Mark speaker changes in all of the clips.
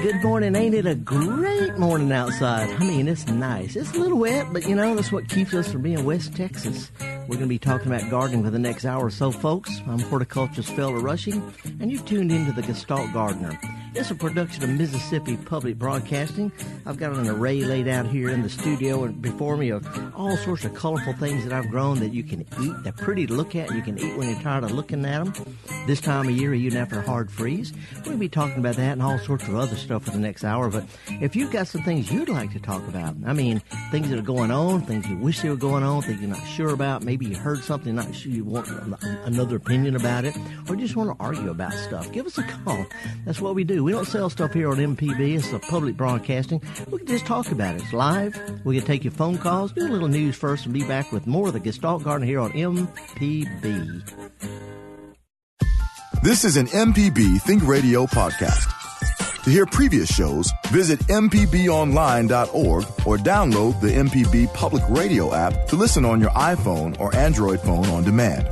Speaker 1: good morning. Ain't it a great morning outside? I mean, it's nice. It's a little wet, but you know, that's what keeps us from being West Texas. We're going to be talking about gardening for the next hour or so, folks. I'm horticulturist Felder Rushing, and you've tuned into the Gestalt Gardener. It's a production of Mississippi Public Broadcasting. I've got an array laid out here in the studio and before me of all sorts of colorful things that I've grown that you can eat. They're pretty to look at. You can eat when you're tired of looking at them. This time of year, even after a hard freeze. We'll be talking about that and all sorts of other stuff for the next hour. But if you've got some things you'd like to talk about, I mean, things that are going on, things you wish they were going on, things you're not sure about, maybe you heard something, not sure you want another opinion about it, or just want to argue about stuff, give us a call. That's what we do. We don't sell stuff here on MPB. It's a public broadcasting. We can just talk about it. It's live. We can take your phone calls, do a little news first, and be back with more of the Gestalt Garden here on MPB.
Speaker 2: This is an MPB Think Radio podcast. To hear previous shows, visit MPBOnline.org or download the MPB Public Radio app to listen on your iPhone or Android phone on demand.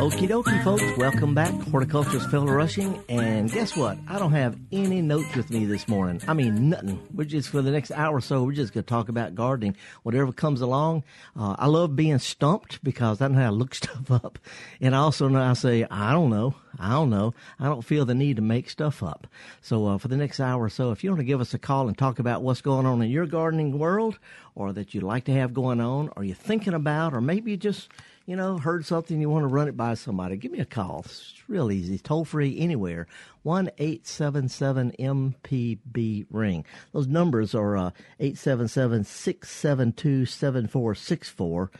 Speaker 1: Okie dokie, folks. Welcome back. Horticulturist Felder Rushing. And guess what? I don't have any notes with me this morning. I mean, nothing. We're just, for the next hour or so, we're just going to talk about gardening. Whatever comes along. Uh, I love being stumped because I know how to look stuff up. And I also know I say, I don't know. I don't know. I don't feel the need to make stuff up. So uh, for the next hour or so, if you want to give us a call and talk about what's going on in your gardening world or that you'd like to have going on or you're thinking about or maybe you just – you know, heard something, you want to run it by somebody, give me a call. It's real easy. Toll free anywhere. 1 877 MPB ring. Those numbers are uh, 877 672 7464.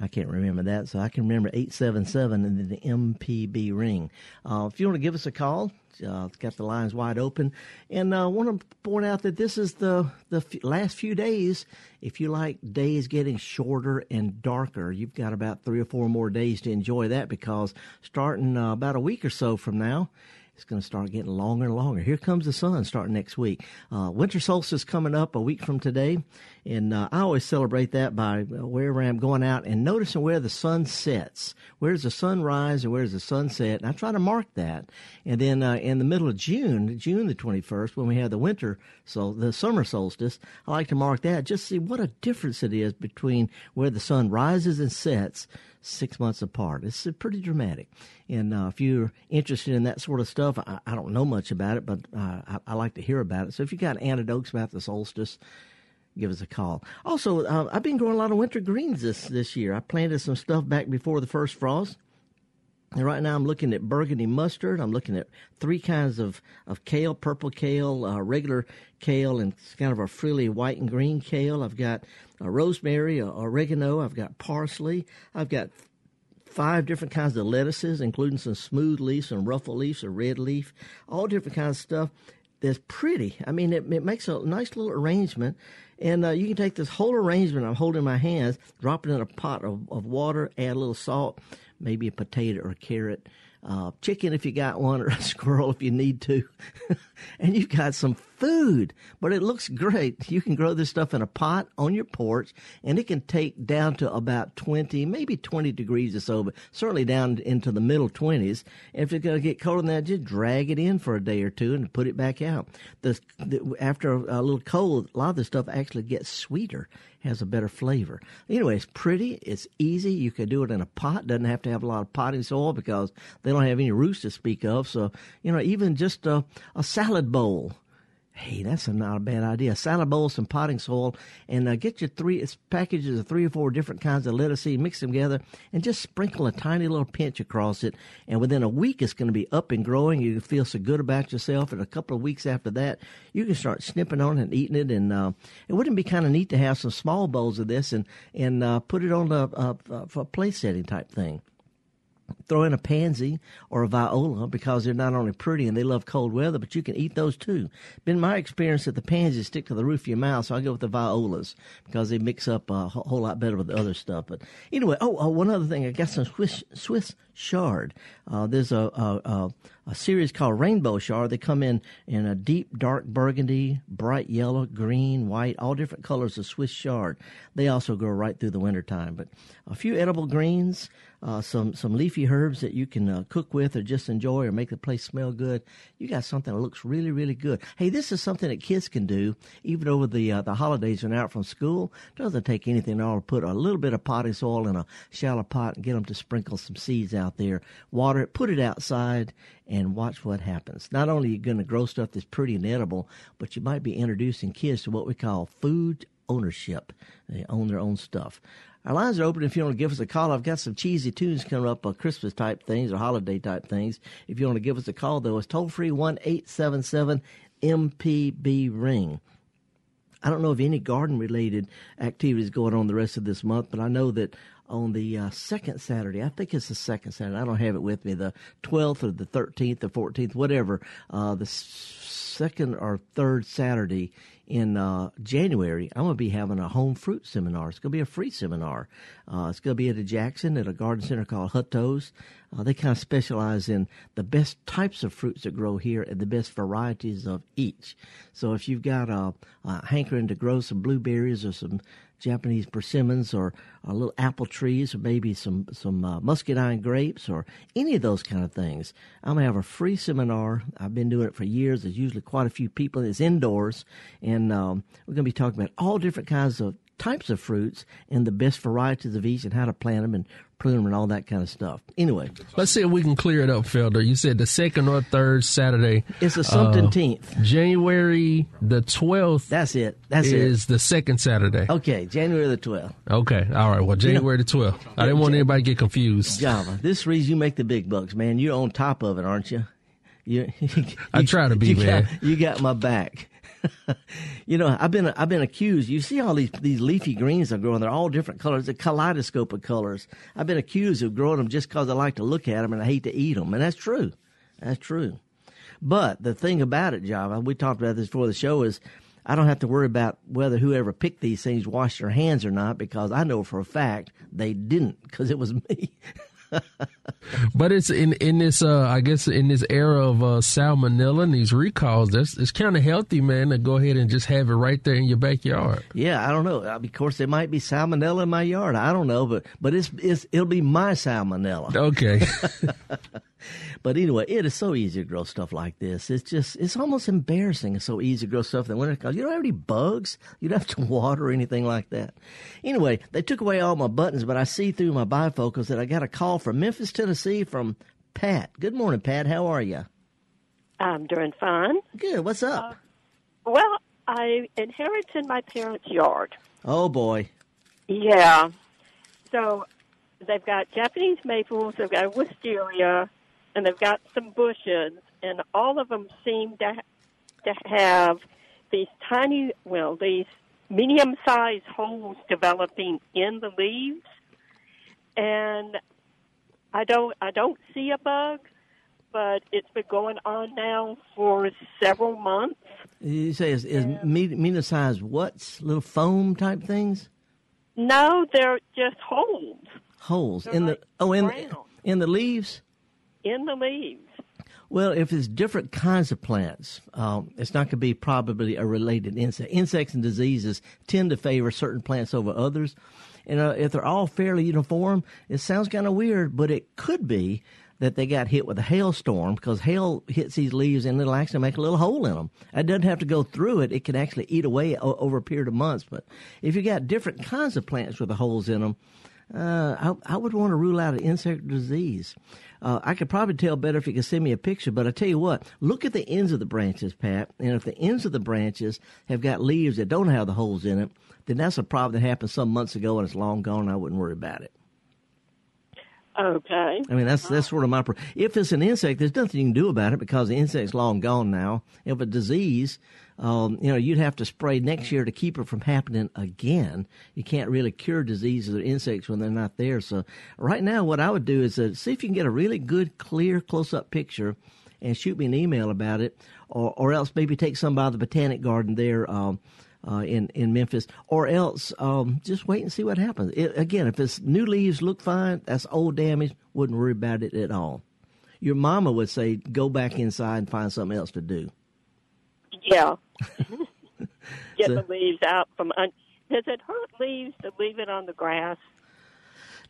Speaker 1: I can't remember that, so I can remember 877 and then the MPB ring. Uh, if you want to give us a call, uh, got the lines wide open. And I uh, want to point out that this is the, the f- last few days. If you like days getting shorter and darker, you've got about three or four more days to enjoy that because starting uh, about a week or so from now, it's going to start getting longer and longer. Here comes the sun starting next week. Uh, winter solstice coming up a week from today, and uh, I always celebrate that by uh, wherever I'm going out and noticing where the sun sets. Where's the sun rise and where's the sun set? And I try to mark that. And then uh, in the middle of June, June the 21st, when we have the winter, so the summer solstice, I like to mark that just see what a difference it is between where the sun rises and sets six months apart. It's pretty dramatic. And uh, if you're interested in that sort of stuff, I, I don't know much about it, but uh, I, I, like to hear about it. So if you've got anecdotes about the solstice, give us a call. Also, uh, I've been growing a lot of winter greens this this year. I planted some stuff back before the first frost. And right now I'm looking at burgundy mustard. I'm looking at three kinds of, of kale, purple kale, uh, regular kale, and kind of a frilly white and green kale. I've got uh, rosemary, uh, oregano. I've got parsley. I've got five different kinds of lettuces, including some smooth leaves, some ruffle leaves, a red leaf, all different kinds of stuff that's pretty. I mean, it, it makes a nice little arrangement. And uh, you can take this whole arrangement I'm holding in my hands, drop it in a pot of, of water, add a little salt, maybe a potato or a carrot, uh, chicken if you got one, or a squirrel if you need to. and you've got some food, but it looks great. You can grow this stuff in a pot on your porch, and it can take down to about 20, maybe 20 degrees or so, but certainly down into the middle 20s. If it's going to get colder than that, just drag it in for a day or two and put it back out. The, the, after a, a little cold, a lot of the stuff actually gets sweeter has a better flavor. Anyway, it's pretty, it's easy. You can do it in a pot. Doesn't have to have a lot of potting soil because they don't have any roots to speak of. So, you know, even just a, a salad bowl Hey, that's a, not a bad idea. A salad bowl, some potting soil, and uh, get your three packages of three or four different kinds of lettuce seed, mix them together, and just sprinkle a tiny little pinch across it. And within a week, it's going to be up and growing. You feel so good about yourself. And a couple of weeks after that, you can start snipping on it and eating it. And uh, it wouldn't be kind of neat to have some small bowls of this and and uh, put it on a, a, a place setting type thing throw in a pansy or a viola because they're not only pretty and they love cold weather, but you can eat those too. Been my experience that the pansies stick to the roof of your mouth, so I go with the violas because they mix up a whole lot better with the other stuff. But anyway, oh, oh one other thing, I got some Swiss Swiss chard. Uh, there's a, a, a series called Rainbow Chard. They come in in a deep dark burgundy, bright yellow, green, white, all different colors of Swiss chard. They also grow right through the wintertime. But a few edible greens, uh, some some leafy herbs that you can uh, cook with or just enjoy or make the place smell good. You got something that looks really really good. Hey, this is something that kids can do even over the uh, the holidays when out from school. Doesn't take anything at all put a little bit of potting soil in a shallow pot and get them to sprinkle some seeds out there. Water it, put it outside, and watch what happens. Not only are you going to grow stuff that's pretty and edible, but you might be introducing kids to what we call food ownership. They own their own stuff. Our lines are open if you want to give us a call. I've got some cheesy tunes coming up, uh, Christmas type things or holiday type things. If you want to give us a call, though, it's toll free one eight seven seven MPB ring. I don't know of any garden related activities going on the rest of this month, but I know that on the uh, second Saturday, I think it's the second Saturday, I don't have it with me, the 12th or the 13th or 14th, whatever, uh, the second or third Saturday in uh, January, I'm going to be having a home fruit seminar. It's going to be a free seminar. Uh, it's going to be at a Jackson at a garden center called Hutto's. Uh, they kind of specialize in the best types of fruits that grow here and the best varieties of each. So if you've got a, a hankering to grow some blueberries or some Japanese persimmons or, or little apple trees or maybe some some uh, muscadine grapes or any of those kind of things. I'm gonna have a free seminar. I've been doing it for years. There's usually quite a few people. It's indoors, and um, we're gonna be talking about all different kinds of types of fruits and the best varieties of each and how to plant them and prune them and all that kind of stuff. Anyway,
Speaker 3: let's see if we can clear it up, Felder. You said the second or third Saturday.
Speaker 1: It's a seventeenth,
Speaker 3: uh, January the twelfth.
Speaker 1: That's it. That's
Speaker 3: is
Speaker 1: it.
Speaker 3: the second Saturday.
Speaker 1: Okay, January the twelfth.
Speaker 3: Okay, all right. Well, January you know, the twelfth. I didn't want anybody to get confused.
Speaker 1: Java, this reason you make the big bucks, man. You're on top of it, aren't you? You, you
Speaker 3: I try to be,
Speaker 1: you
Speaker 3: man.
Speaker 1: Got, you got my back. you know, I've been I've been accused. You see all these these leafy greens are growing. They're all different colors, a kaleidoscope of colors. I've been accused of growing them just because I like to look at them and I hate to eat them, and that's true. That's true. But the thing about it, Java, we talked about this before the show, is I don't have to worry about whether whoever picked these things washed their hands or not because I know for a fact they didn't because it was me.
Speaker 3: but it's in in this uh I guess in this era of uh, salmonella and these recalls, that's it's kind of healthy, man, to go ahead and just have it right there in your backyard.
Speaker 1: Yeah, I don't know. Of course, there might be salmonella in my yard. I don't know, but but it's it's it'll be my salmonella.
Speaker 3: Okay.
Speaker 1: but anyway, it is so easy to grow stuff like this. It's just, it's almost embarrassing. It's so easy to grow stuff in the winter because you don't have any bugs. You don't have to water or anything like that. Anyway, they took away all my buttons, but I see through my bifocals that I got a call from Memphis, Tennessee from Pat. Good morning, Pat. How are you?
Speaker 4: I'm doing fine.
Speaker 1: Good. What's up?
Speaker 4: Uh, well, I inherited my parents' yard.
Speaker 1: Oh, boy.
Speaker 4: Yeah. So they've got Japanese maples, they've got wisteria, and they've got some bushes, and all of them seem to to have these tiny, well, these medium-sized holes developing in the leaves, and I don't I don't see a bug, but it's been going on now for several months.
Speaker 1: You say is, is medium-sized what? Little foam type things?
Speaker 4: No, they're just holes.
Speaker 1: Holes
Speaker 4: they're
Speaker 1: in
Speaker 4: like
Speaker 1: the oh in
Speaker 4: brown.
Speaker 1: in the leaves
Speaker 4: in the leaves.
Speaker 1: Well, if it's different kinds of plants, um, it's not going to be probably a related insect. Insects and diseases tend to favor certain plants over others. And uh, if they're all fairly uniform, it sounds kind of weird, but it could be that they got hit with a hailstorm because hail hits these leaves and it'll actually make a little hole in them. It doesn't have to go through it. It can actually eat away o- over a period of months. But if you got different kinds of plants with the holes in them, uh, I, I, would want to rule out an insect disease. Uh, I could probably tell better if you could send me a picture, but I tell you what, look at the ends of the branches, Pat, and if the ends of the branches have got leaves that don't have the holes in it, then that's a problem that happened some months ago and it's long gone. And I wouldn't worry about it.
Speaker 4: Okay.
Speaker 1: I mean, that's that's sort of my. If it's an insect, there's nothing you can do about it because the insect's long gone now. If a disease, um, you know, you'd have to spray next year to keep it from happening again. You can't really cure diseases or insects when they're not there. So right now, what I would do is uh, see if you can get a really good, clear, close-up picture, and shoot me an email about it, or or else maybe take some by the botanic garden there. Um, uh, in in Memphis, or else um, just wait and see what happens. It, again, if it's new leaves look fine, that's old damage. Wouldn't worry about it at all. your mama would say, "Go back inside and find something else to do."
Speaker 4: Yeah. Get
Speaker 1: So-
Speaker 4: the leaves out from. Un- Does it hurt leaves to leave it on the grass?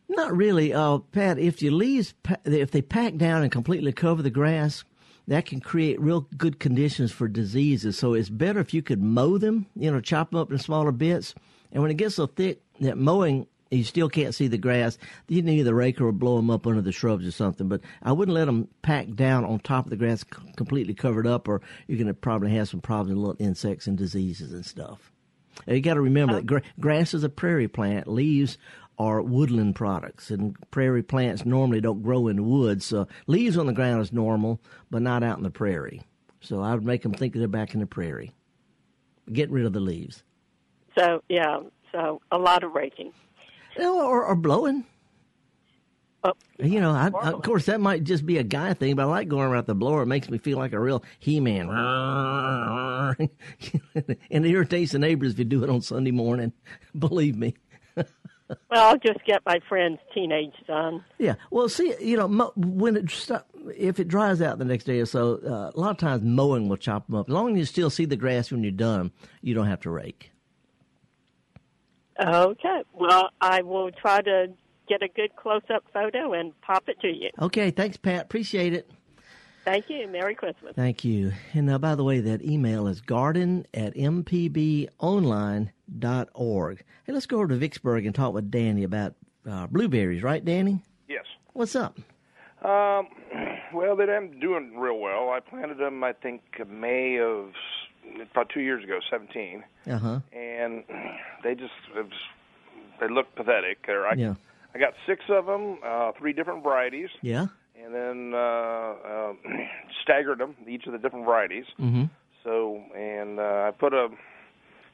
Speaker 1: Not really, uh, Pat. If your leaves, if they pack down and completely cover the grass, that can create real good conditions for diseases. So it's better if you could mow them, you know, chop them up in smaller bits. And when it gets so thick that mowing, you still can't see the grass, you can either rake or blow them up under the shrubs or something. But I wouldn't let them pack down on top of the grass, c- completely covered up, or you're going to probably have some problems with little insects and diseases and stuff. Uh, You got to remember that gra- grass is a prairie plant. Leaves are woodland products, and prairie plants normally don't grow in the woods. So leaves on the ground is normal, but not out in the prairie. So I would make them think they're back in the prairie. Get rid of the leaves,
Speaker 4: So yeah. So a lot of raking.
Speaker 1: You know, or, or blowing.
Speaker 4: Oh,
Speaker 1: You know, I, I, of course, that might just be a guy thing, but I like going around the blower. It makes me feel like a real He-Man. and it irritates the neighbors if you do it on Sunday morning. Believe me.
Speaker 4: well, I'll just get my friend's teenage son.
Speaker 1: Yeah. Well, see, you know, mo- when it if it dries out the next day or so, uh, a lot of times mowing will chop them up. As long as you still see the grass when you're done, you don't have to rake.
Speaker 4: Okay. Well, I will try to get a good close-up photo and pop it to you.
Speaker 1: Okay. Thanks, Pat. Appreciate it.
Speaker 4: Thank you. Merry Christmas.
Speaker 1: Thank you. And uh, by the way, that email is garden at mpbonline.org. Hey, let's go over to Vicksburg and talk with Danny about uh, blueberries, right, Danny?
Speaker 5: Yes.
Speaker 1: What's up?
Speaker 5: Um, well, they haven't doing real well. I planted them, I think, May of about two years ago, 17,
Speaker 1: Uh huh.
Speaker 5: and they just was, they look pathetic. They're, I,
Speaker 1: Yeah.
Speaker 5: I got six of them, uh, three different varieties,
Speaker 1: Yeah.
Speaker 5: and then uh, uh, staggered them, each of the different varieties.
Speaker 1: Mm-hmm.
Speaker 5: So, and uh, I put a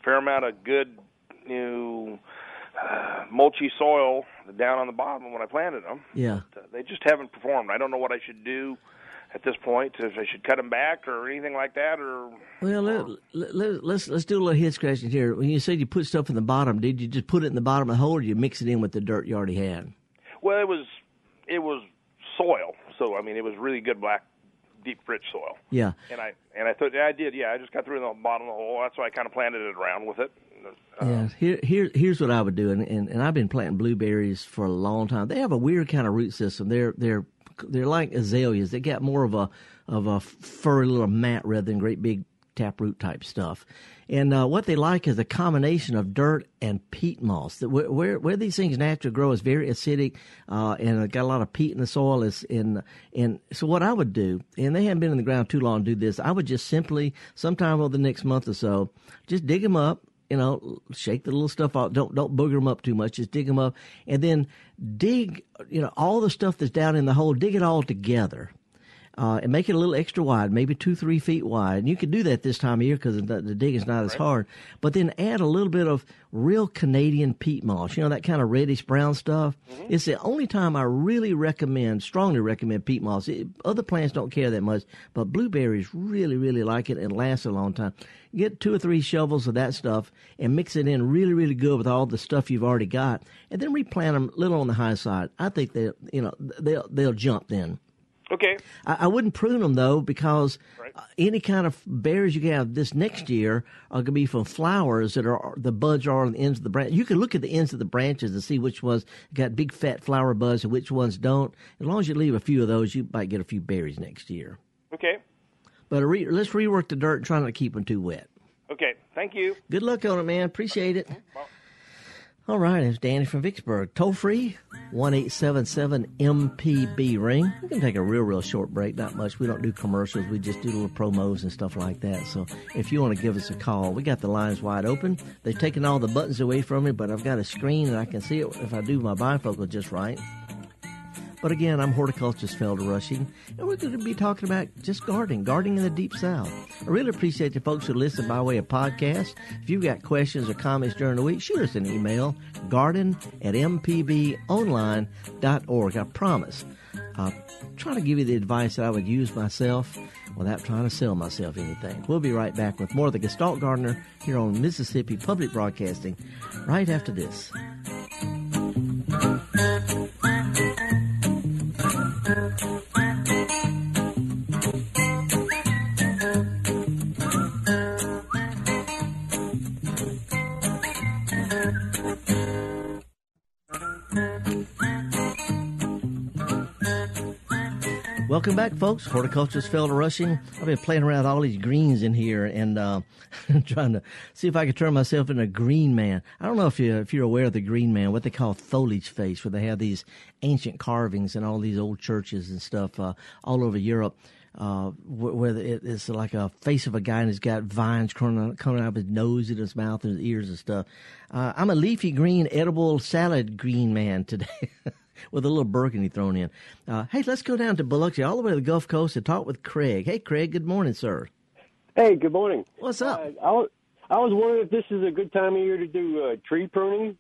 Speaker 5: fair amount of good new uh, mulchy soil down on the bottom when I planted them.
Speaker 1: Yeah.
Speaker 5: Uh, they just haven't performed. I don't know what I should do at this point. If I should cut them back or anything like that, or
Speaker 1: Well, let, let, let, let's let's do a little head scratching here. When you said you put stuff in the bottom, did you just put it in the bottom of the hole, or you mix it in with the dirt you already had?
Speaker 5: well, it was it was soil. So I mean, it was really good black, deep, rich soil.
Speaker 1: Yeah.
Speaker 5: And I and I thought yeah, I did. Yeah, I just got through in the bottom of the hole. That's why I kind of planted it around with it. Uh,
Speaker 1: Yeah, here, here, here's what I would do, and, and, and I've been planting blueberries for a long time. They have a weird kind of root system. They're they're they're like azaleas. They got more of a of a furry little mat rather than great big taproot type stuff. And uh, what they like is a combination of dirt and peat moss. Where, where where these things naturally grow is very acidic, uh, and it got a lot of peat in the soil. Is in and so what I would do, and they haven't been in the ground too long to do this. I would just simply sometime over the next month or so, just dig them up you know, shake the little stuff off. Don't don't booger them up too much. Just dig them up, and then dig. You know, all the stuff that's down in the hole. Dig it all together. Uh, and make it a little extra wide, maybe two, three feet wide. And you can do that this time of year because the, the digging's not as hard. But then add a little bit of real Canadian peat moss. You know that kind of reddish brown stuff. It's the only time I really recommend, strongly recommend peat moss. It, other plants don't care that much, but blueberries really, really like it and last a long time. Get two or three shovels of that stuff and mix it in really, really good with all the stuff you've already got, and then replant them a little on the high side. I think they, you know, they'll they'll jump then.
Speaker 5: Okay.
Speaker 1: I, I wouldn't prune them though because
Speaker 5: Right.
Speaker 1: any kind of berries you can have this next year are going to be from flowers that are the buds are on the ends of the branch. You can look at the ends of the branches and see which ones got big fat flower buds and which ones don't. As long as you leave a few of those, you might get a few berries next year.
Speaker 5: Okay.
Speaker 1: But a re- let's rework the dirt and try not to keep them too wet.
Speaker 5: Okay. Thank you.
Speaker 1: Good luck on it, man. Appreciate it. All right, it's Danny from Vicksburg. Toll free, one eight seven seven MPB ring. We can take a real, real short break. Not much. We don't do commercials. We just do little promos and stuff like that. So if you want to give us a call, we got the lines wide open. They've taken all the buttons away from me, but I've got a screen and I can see it if I do my bifocal just right. But again, I'm horticulturist Felder Rushing, and we're going to be talking about just gardening, gardening in the deep south. I really appreciate the folks who listen by way of podcast. If you've got questions or comments during the week, shoot us an email, garden at mpbonline.org. I promise I'll try to give you the advice that I would use myself without trying to sell myself anything. We'll be right back with more of the Gestalt Gardener here on Mississippi Public Broadcasting right after this. Welcome back, folks. Horticulturist Felder Rushing. I've been playing around all these greens in here and uh, trying to see if I could turn myself into a green man. I don't know if you if you're aware of the green man, what they call foliage face, where they have these ancient carvings in all these old churches and stuff uh, all over Europe. Uh, where it's like a face of a guy and he's got vines coming out of his nose and his mouth and his ears and stuff. Uh, I'm a leafy green edible salad green man today. with a little burgundy thrown in. Uh, hey, let's go down to Biloxi, all the way to the Gulf Coast, and talk with Craig. Hey, Craig, good morning, sir.
Speaker 6: Hey, good morning.
Speaker 1: What's up? Uh,
Speaker 6: I, was, I was wondering if this is a good time of year to do uh, tree pruning.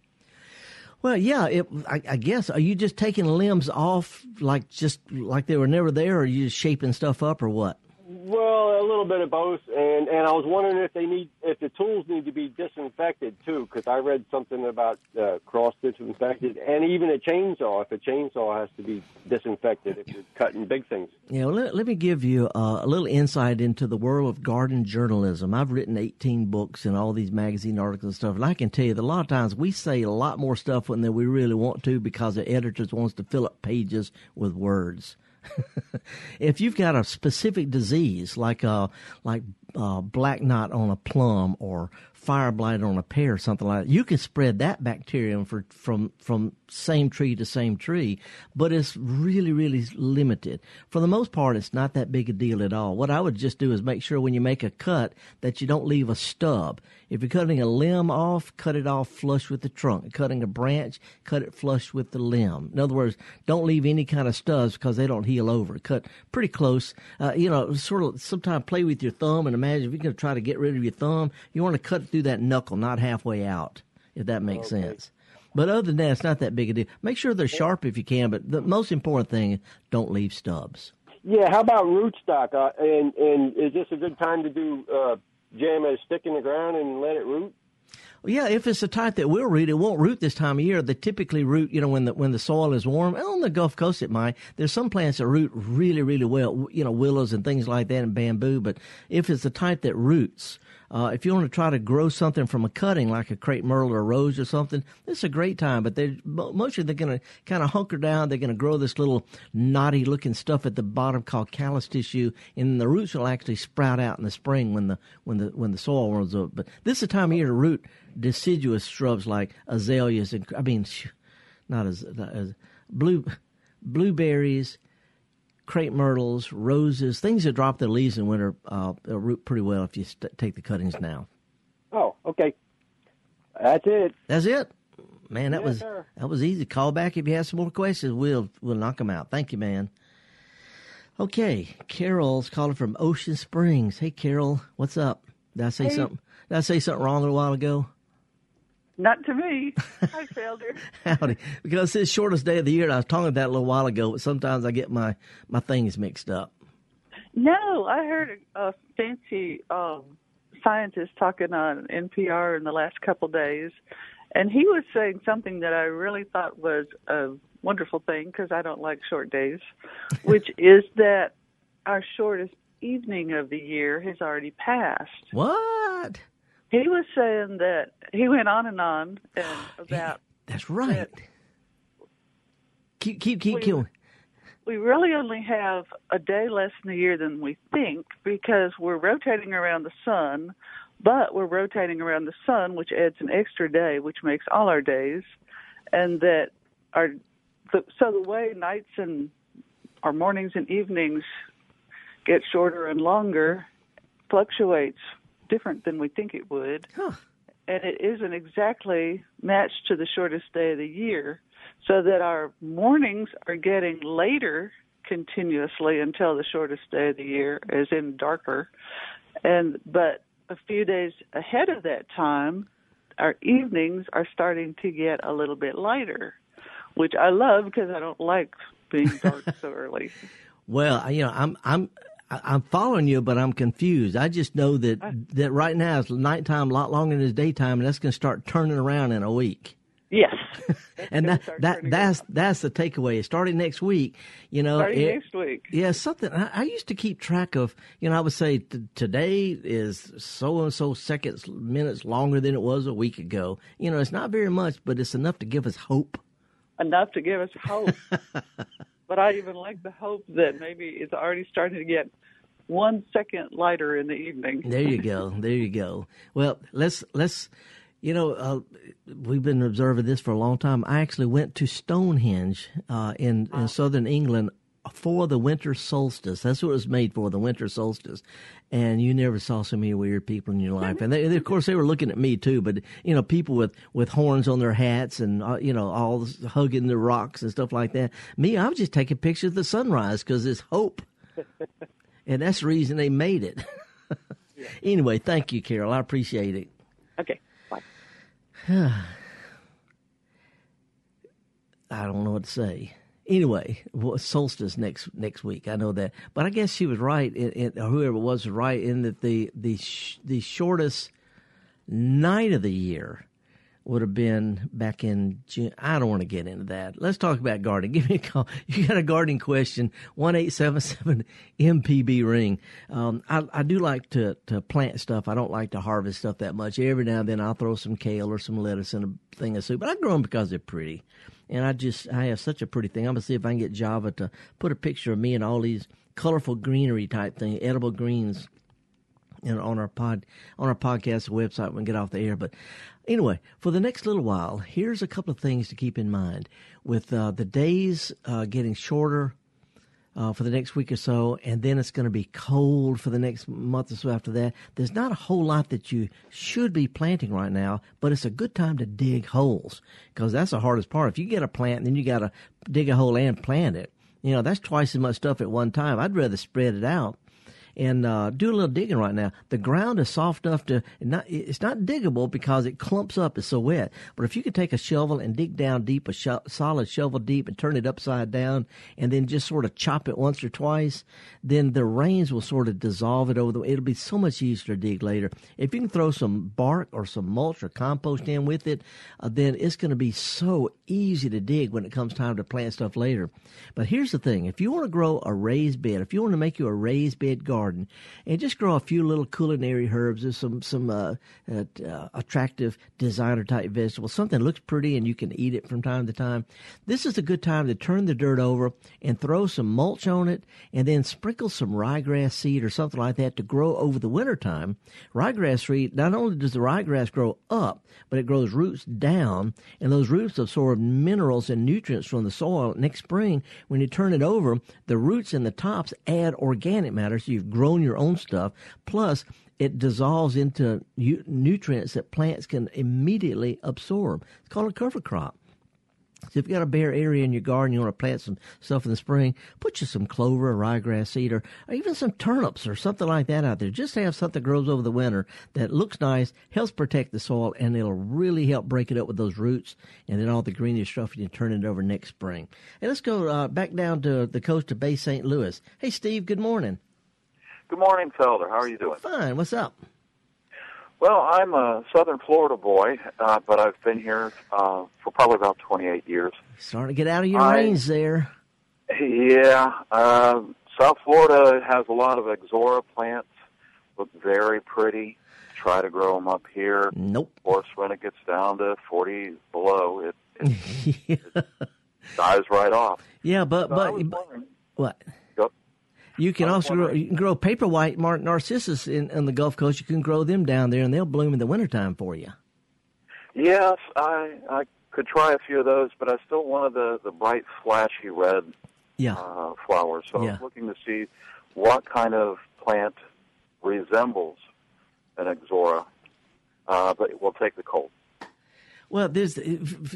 Speaker 1: Well, yeah, it, I, I, guess. Are you just taking limbs off like just like they were never there, or are you just shaping stuff up, or what?
Speaker 6: Well, a little bit of both, and and I was wondering if they need if the tools need to be disinfected too, because I read something about uh, cross disinfected, and even a chainsaw. If a chainsaw has to be disinfected if you're cutting big things.
Speaker 1: Yeah, well, let, let me give you uh, a little insight into the world of garden journalism. I've written 18 books and all these magazine articles and stuff, and I can tell you that a lot of times we say a lot more stuff than we really want to because the editors wants to fill up pages with words. if you've got a specific disease like a uh, like uh, black knot on a plum or fire blight on a pear or something like that, you can spread that bacterium for, from from same tree to same tree, but it's really really limited. For the most part, it's not that big a deal at all. What I would just do is make sure when you make a cut that you don't leave a stub. If you're cutting a limb off, cut it off flush with the trunk. Cutting a branch, cut it flush with the limb. In other words, don't leave any kind of stubs because they don't heal over. Cut pretty close. Uh, you know, sort of sometimes play with your thumb and imagine if you're going to try to get rid of your thumb, you want to cut through that knuckle, not halfway out, if that makes okay. sense. But other than that, it's not that big a deal. Make sure they're sharp if you can, but the most important thing, don't leave stubs.
Speaker 6: Yeah, how about rootstock? Uh, and and is this a good time to do uh, jam a stick in the ground and let it root?
Speaker 1: Yeah, if it's a type that will root, it won't root this time of year. They typically root, you know, when the when the soil is warm. And on the Gulf Coast, it might. There's some plants that root really, really well, you know, willows and things like that, and bamboo. But if it's the type that roots, uh, if you want to try to grow something from a cutting, like a crepe myrtle or a rose or something, this is a great time. But they're mostly they're going to kind of hunker down. They're going to grow this little knotty looking stuff at the bottom called callus tissue, and the roots will actually sprout out in the spring when the when the when the soil warms up. But this is the time of year to root deciduous shrubs like azaleas and I mean, not as, as blue blueberries crepe myrtles, roses, things that drop their leaves in winter uh, root pretty well if you st- take the cuttings now.
Speaker 6: Oh, okay. That's it.
Speaker 1: That's it. Man, that
Speaker 6: yes,
Speaker 1: was
Speaker 6: sir.
Speaker 1: that was easy. Call back if you have some more questions. We'll we'll knock them out. Thank you, man. Okay, Carol's calling from Ocean Springs. Hey, Carol, what's up? Did I say
Speaker 7: hey.
Speaker 1: something? Did I say something wrong a while ago?
Speaker 7: Not to me. Hi, Felder.
Speaker 1: Howdy. Because it's the shortest day of the year. I was talking about that a little while ago, but sometimes I get my, my things mixed up.
Speaker 7: No, I heard a, a fancy um, scientist talking on NPR in the last couple days, and he was saying something that I really thought was a wonderful thing because I don't like short days, which is that our shortest evening of the year has already passed.
Speaker 1: What?
Speaker 7: He was saying that he went on and on and about.
Speaker 1: That's right. That keep keep keep
Speaker 7: we, We really only have a day less in the year than we think because we're rotating around the sun, but we're rotating around the sun, which adds an extra day, which makes all our days, and that our so the way nights and our mornings and evenings get shorter and longer fluctuates different than we think it would.
Speaker 1: Huh.
Speaker 7: And it isn't exactly matched to the shortest day of the year, so that our mornings are getting later continuously until the shortest day of the year, as in darker. And but a few days ahead of that time, our evenings are starting to get a little bit lighter, which I love because I don't like being dark so early.
Speaker 1: Well, you know, I'm I'm I'm following you, but I'm confused. I just know that that right now it's nighttime a lot longer than it's daytime, and that's going to start turning around in a week.
Speaker 7: Yes,
Speaker 1: and that that that's around. that's the takeaway. Starting next week, you know.
Speaker 7: Starting it, next week.
Speaker 1: Yeah, something. I, I, used to keep track of. You know, I would say t- today is so and so seconds, minutes longer than it was a week ago. You know, it's not very much, but it's enough to give us hope.
Speaker 7: Enough to give us hope. but I even like the hope that maybe it's already starting to get one second lighter in the evening.
Speaker 1: There you go. There you go. Well, let's let's. You know, uh, we've been observing this for a long time. I actually went to Stonehenge uh, in in southern England for the winter solstice. That's what it was made for, the winter solstice. And you never saw so many weird people in your life. And they, they, of course, they were looking at me too. But you know, people with with horns on their hats and uh, you know, all this, hugging the rocks and stuff like that. Me, I was just taking pictures of the sunrise because it's hope, and that's the reason they made it. anyway, thank you, Carol. I appreciate it.
Speaker 7: Okay. Bye.
Speaker 1: I don't know what to say. Anyway, solstice next next week. I know that, but I guess she was right. In, in, whoever was right in that the the sh- the shortest night of the year would have been back in June. I don't want to get into that. Let's talk about gardening. Give me a call. You got a gardening question? One eight seven seven MPB ring. Um, I, I do like to to plant stuff. I don't like to harvest stuff that much. Every now and then I'll throw some kale or some lettuce in a thing of soup, but I grow them because they're pretty. And I just I have such a pretty thing. I'm gonna see if I can get Java to put a picture of me and all these colorful greenery type thing, edible greens and on our pod on our podcast website when we get off the air. But anyway, for the next little while, here's a couple of things to keep in mind. With uh, the days uh, getting shorter uh, for the next week or so, and then it's going to be cold for the next month or so after that. There's not a whole lot that you should be planting right now, but it's a good time to dig holes because that's the hardest part. If you get a plant then you got to dig a hole and plant it, you know, that's twice as much stuff at one time. I'd rather spread it out and uh, do a little digging right now. The ground is soft enough to not it's not diggable because it clumps up. It's so wet. But if you could take a shovel and dig down deep, a sho- solid shovel deep, and turn it upside down, and then just sort of chop it once or twice, then the rains will sort of dissolve it over the. It'll be so much easier to dig later. If you can throw some bark or some mulch or compost in with it, uh, then it's going to be so easy to dig when it comes time to plant stuff later. But here's the thing: if you want to grow a raised bed, if you want to make you a raised bed garden garden and just grow a few little culinary herbs or some some uh, uh, attractive designer type vegetables, something looks pretty and you can eat it from time to time. This is a good time to turn the dirt over and throw some mulch on it and then sprinkle some ryegrass seed or something like that to grow over the winter time. Ryegrass seed, not only does the ryegrass grow up, but it grows roots down and those roots absorb minerals and nutrients from the soil. Next spring, when you turn it over, the roots and the tops add organic matter. So you've grown your own stuff. Plus, it dissolves into nutrients that plants can immediately absorb. It's called a cover crop. So if you've got a bare area in your garden, you want to plant some stuff in the spring, put you some clover ryegrass seed or, or even some turnips or something like that out there. Just to have something that grows over the winter that looks nice, helps protect the soil, and it'll really help break it up with those roots and then all the greenish stuff you can turn it over next spring. And let's go uh, back down to the coast of Bay St. Louis. Hey, Steve, good morning.
Speaker 8: Good morning, Felder. How are you doing?
Speaker 1: Fine. What's up?
Speaker 8: Well, I'm a Southern Florida boy, uh, but I've been here uh, for probably about 28 years.
Speaker 1: Starting to get out of your
Speaker 8: I,
Speaker 1: range there.
Speaker 8: Yeah. Uh, South Florida has a lot of Ixora plants. Look very pretty. Try to grow them up here.
Speaker 1: Nope.
Speaker 8: Of course, when it gets down to 40 below, it, it, yeah. it dies right off.
Speaker 1: Yeah, but
Speaker 8: so
Speaker 1: but, but what? You can also grow, you can grow paper white narcissus in, in the Gulf Coast. You can grow them down there, and they'll bloom in the wintertime for you.
Speaker 8: Yes, I I could try a few of those, but I still wanted the the bright, flashy red
Speaker 1: yeah.
Speaker 8: uh, flowers. So
Speaker 1: yeah.
Speaker 8: I was looking to see what kind of plant resembles an ixora, uh, but we'll take the cold.
Speaker 1: Well, there's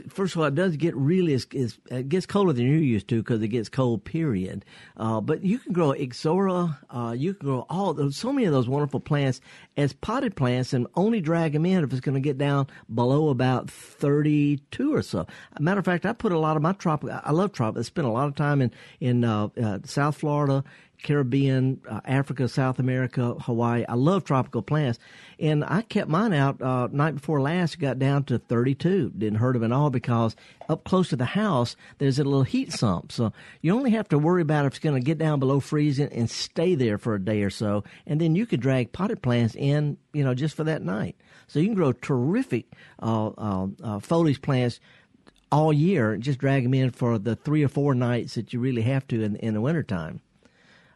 Speaker 1: first of all, it does get really it gets colder than you're used to because it gets cold. Period. Uh, but you can grow ixora. Uh, you can grow all those, so many of those wonderful plants as potted plants, and only drag them in if it's going to get down below about 32 or so. matter of fact, I put a lot of my tropical. I love tropical. I spent a lot of time in in uh, uh South Florida Caribbean, uh, Africa, South America, Hawaii. I love tropical plants, and I kept mine out uh, night before last. Got down to 32. Didn't hurt them at all because up close to the house there's a little heat sump. So you only have to worry about if it's going to get down below freezing and stay there for a day or so, and then you could drag potted plants in, you know, just for that night. So you can grow terrific uh, uh, uh foliage plants all year. And just drag them in for the three or four nights that you really have to in, in the wintertime.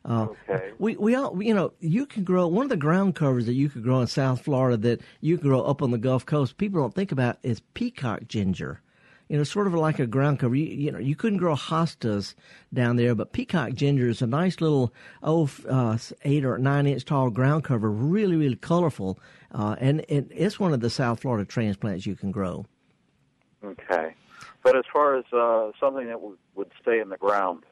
Speaker 8: Uh, okay.
Speaker 1: We we all you know you can grow one of the ground covers that you could grow in South Florida that you can grow up on the Gulf Coast. People don't think about is peacock ginger. You know, sort of like a ground cover. You, you know, you couldn't grow hostas down there, but peacock ginger is a nice little oh uh, eight or nine inch tall ground cover, really really colorful, uh, and it, it's one of the South Florida transplants you can grow.
Speaker 8: Okay, but as far as uh, something that w- would stay in the ground,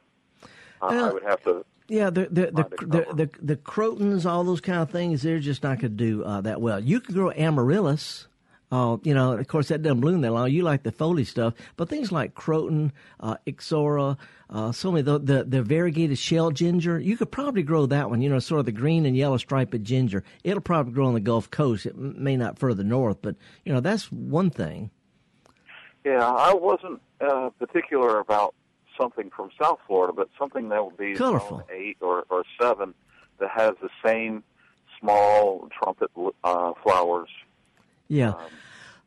Speaker 8: uh, I would have to
Speaker 1: yeah, the the the, the the, the crotons, all those kind of things, they're just not going to do uh, that well. You can grow amaryllis. Uh, you know, of course, that doesn't bloom that long. You like the foliage stuff, but things like croton, uh, ixora, uh, so many the, the the variegated shell ginger, you could probably grow that one. You know, sort of the green and yellow striped ginger. It'll probably grow on the Gulf Coast. It may not further north, but you know, that's one thing.
Speaker 8: Yeah, I wasn't uh, particular about something from South Florida, but something that would be
Speaker 1: colorful
Speaker 8: eight or, or seven that has the same small trumpet uh, flowers.
Speaker 1: Yeah. Um,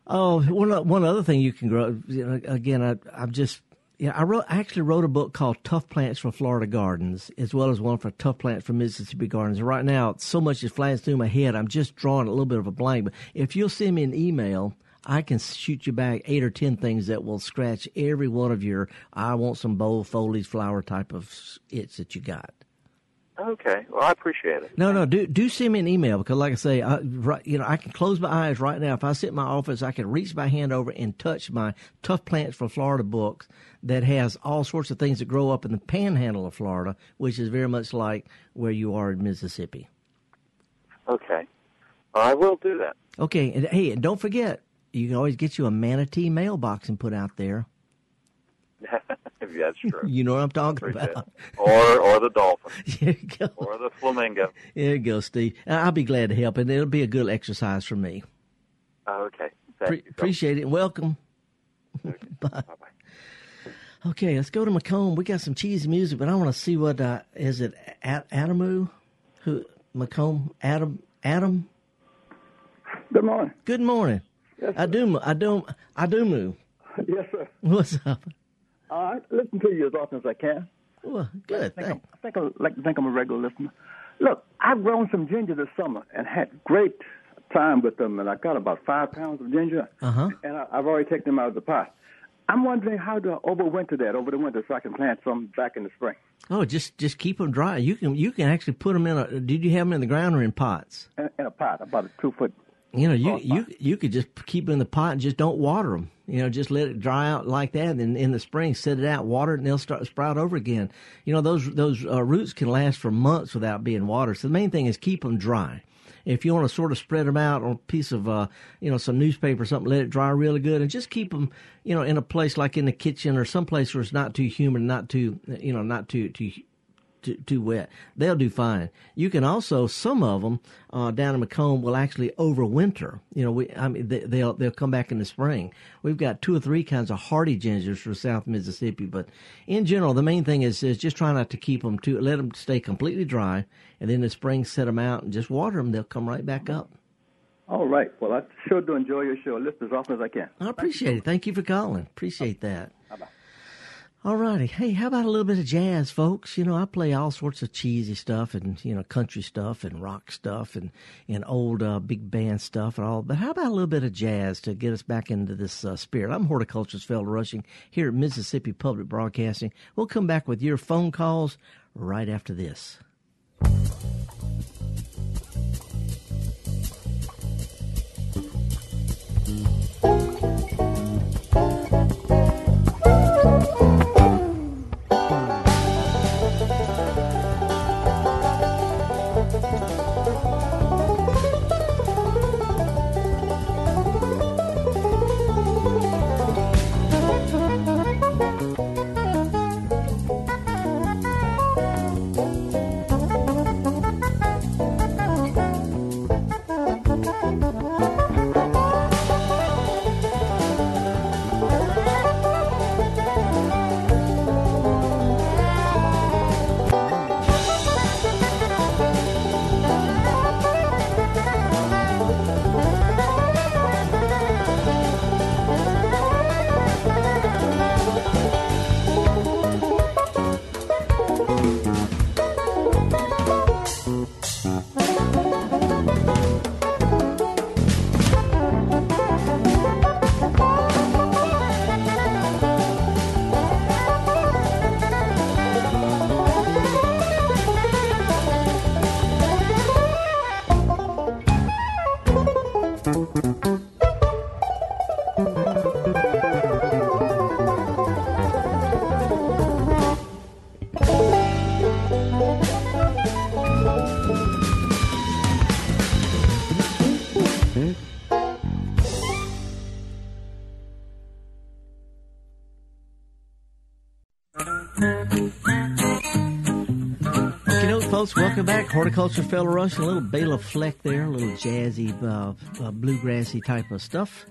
Speaker 1: oh, one one other thing you can grow. You know, again, I, I'm just yeah, I wrote I actually wrote a book called Tough Plants for Florida Gardens, as well as one for Tough Plants for Mississippi Gardens. Right now, so much is flying through my head, I'm just drawing a little bit of a blank. But if you'll send me an email, I can shoot you back eight or ten things that will scratch every one of your I want some bold foliage flower type of itch that you got.
Speaker 8: Okay, well I appreciate it.
Speaker 1: No, no, do do send me an email because, like I say, I, right, you know, I can close my eyes right now. If I sit in my office, I can reach my hand over and touch my Tough Plants for Florida book that has all sorts of things that grow up in the Panhandle of Florida, which is very much like where you are in Mississippi.
Speaker 8: Okay, I will do that.
Speaker 1: Okay, and hey, and don't forget, you can always get you a manatee mailbox and put out there.
Speaker 8: That's true.
Speaker 1: You know what I'm talking about.
Speaker 8: Or or the dolphin.
Speaker 1: There you go.
Speaker 8: Or the flamingo.
Speaker 1: There you go, Steve. I'll be glad to help, and it'll be a good exercise for me.
Speaker 8: okay.
Speaker 1: Pre- appreciate it. Welcome.
Speaker 8: Okay.
Speaker 1: Bye. Bye-bye. Okay, let's go to McComb. We got some cheesy music, but I want to see what uh, is it? Adamu, who McComb? Adam? Adam?
Speaker 9: Good morning.
Speaker 1: Good morning.
Speaker 9: Yes,
Speaker 1: I do. I do. I do move.
Speaker 9: Yes, sir.
Speaker 1: What's up?
Speaker 9: I listen to you as often as I can.
Speaker 1: Well, good.
Speaker 9: I think, I, think I like to think I'm a regular listener. Look, I've grown some ginger this summer and had great time with them, and I got about five pounds of ginger,
Speaker 1: uh-huh.
Speaker 9: and I, I've already taken them out of the pot. I'm wondering how to overwinter that over the winter so I can plant some back in the spring.
Speaker 1: Oh, just just keep them dry. You can you can actually put them in a. Did you have them in the ground or in pots?
Speaker 9: In, in a pot, about a two foot
Speaker 1: you know, you you you could just keep them in the pot and just don't water them. You know, just let it dry out like that. And in, the spring, set it out, water it, and they'll start to sprout over again. You know, those those uh, roots can last for months without being watered. So the main thing is keep them dry. If you want to sort of spread them out on a piece of, uh, you know, some newspaper or something, let it dry really good, and just keep them, you know, in a place like in the kitchen or some place where it's not too humid, not too, you know, not too too too, too wet. They'll do fine. You can also some of them uh, down in McComb will actually overwinter. You know, we I mean they, they'll they'll come back in the spring. We've got two or three kinds of hardy gingers for South Mississippi, but in general, the main thing is is just try not to keep them too. Let them stay completely dry, and then in the spring set them out and just water them. They'll come right back up.
Speaker 9: All right. Well, I sure do enjoy your show. Listen as often as I can.
Speaker 1: I appreciate it. Thank you for calling. Appreciate that. All righty. Hey, how about a little bit of jazz, folks? You know, I play all sorts of cheesy stuff and, you know, country stuff and rock stuff and, and old uh, big band stuff and all. But how about a little bit of jazz to get us back into this uh, spirit? I'm Horticulturist Felder Rushing here at Mississippi Public Broadcasting. We'll come back with your phone calls right after this. Welcome back. Horticulture Felder Rushing, a little Bela Fleck there, a little jazzy, uh, uh, bluegrassy type of stuff.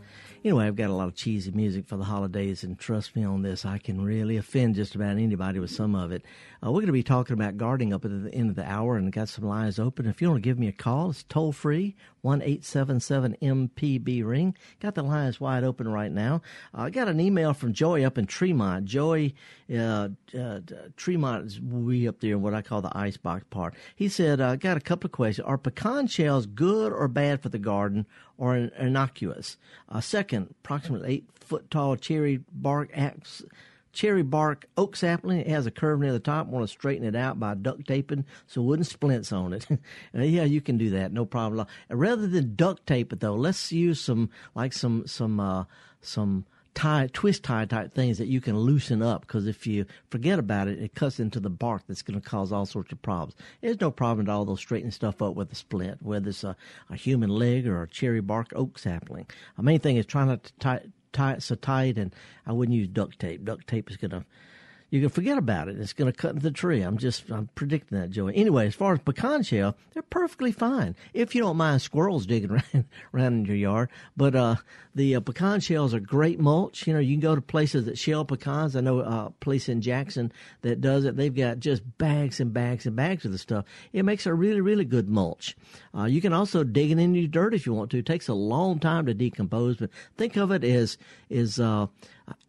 Speaker 1: Anyway, I've got a lot of cheesy music for the holidays, and trust me on this, I can really offend just about anybody with some of it. Uh, we're going to be talking about gardening up at the end of the hour, and got some lines open. If you want to give me a call, it's toll free one eight seven seven MPB ring. Got the lines wide open right now. Uh, I got an email from Joey up in Tremont. Joey, uh, uh, Tremont is way up there in what I call the icebox part. He said, "I uh, got a couple of questions. Are pecan shells good or bad for the garden, or innocuous? Uh, second, approximately eight foot tall cherry bark axe, cherry bark oak sapling. It has a curve near the top. Want to straighten it out by duct taping so wooden splints on it. yeah, you can do that. No problem. Rather than duct tape it though, let's use some like some some uh, some tie twist tie type things that you can loosen up because if you forget about it, it cuts into the bark that's going to cause all sorts of problems. There's no problem at all though straightening stuff up with a splint, whether it's a, a human leg or a cherry bark oak sapling. The main thing is trying not to tie, tie so tight, and I wouldn't use duct tape. Duct tape is going to you can forget about it. It's going to cut the tree. I'm just I'm predicting that, Joey. Anyway, as far as pecan shell, they're perfectly fine if you don't mind squirrels digging around, around in your yard. But uh, the uh, pecan shells are great mulch. You know, you can go to places that shell pecans. I know a place in Jackson that does it. They've got just bags and bags and bags of the stuff. It makes a really really good mulch. Uh, you can also dig it into your dirt if you want to. It takes a long time to decompose, but think of it as is uh,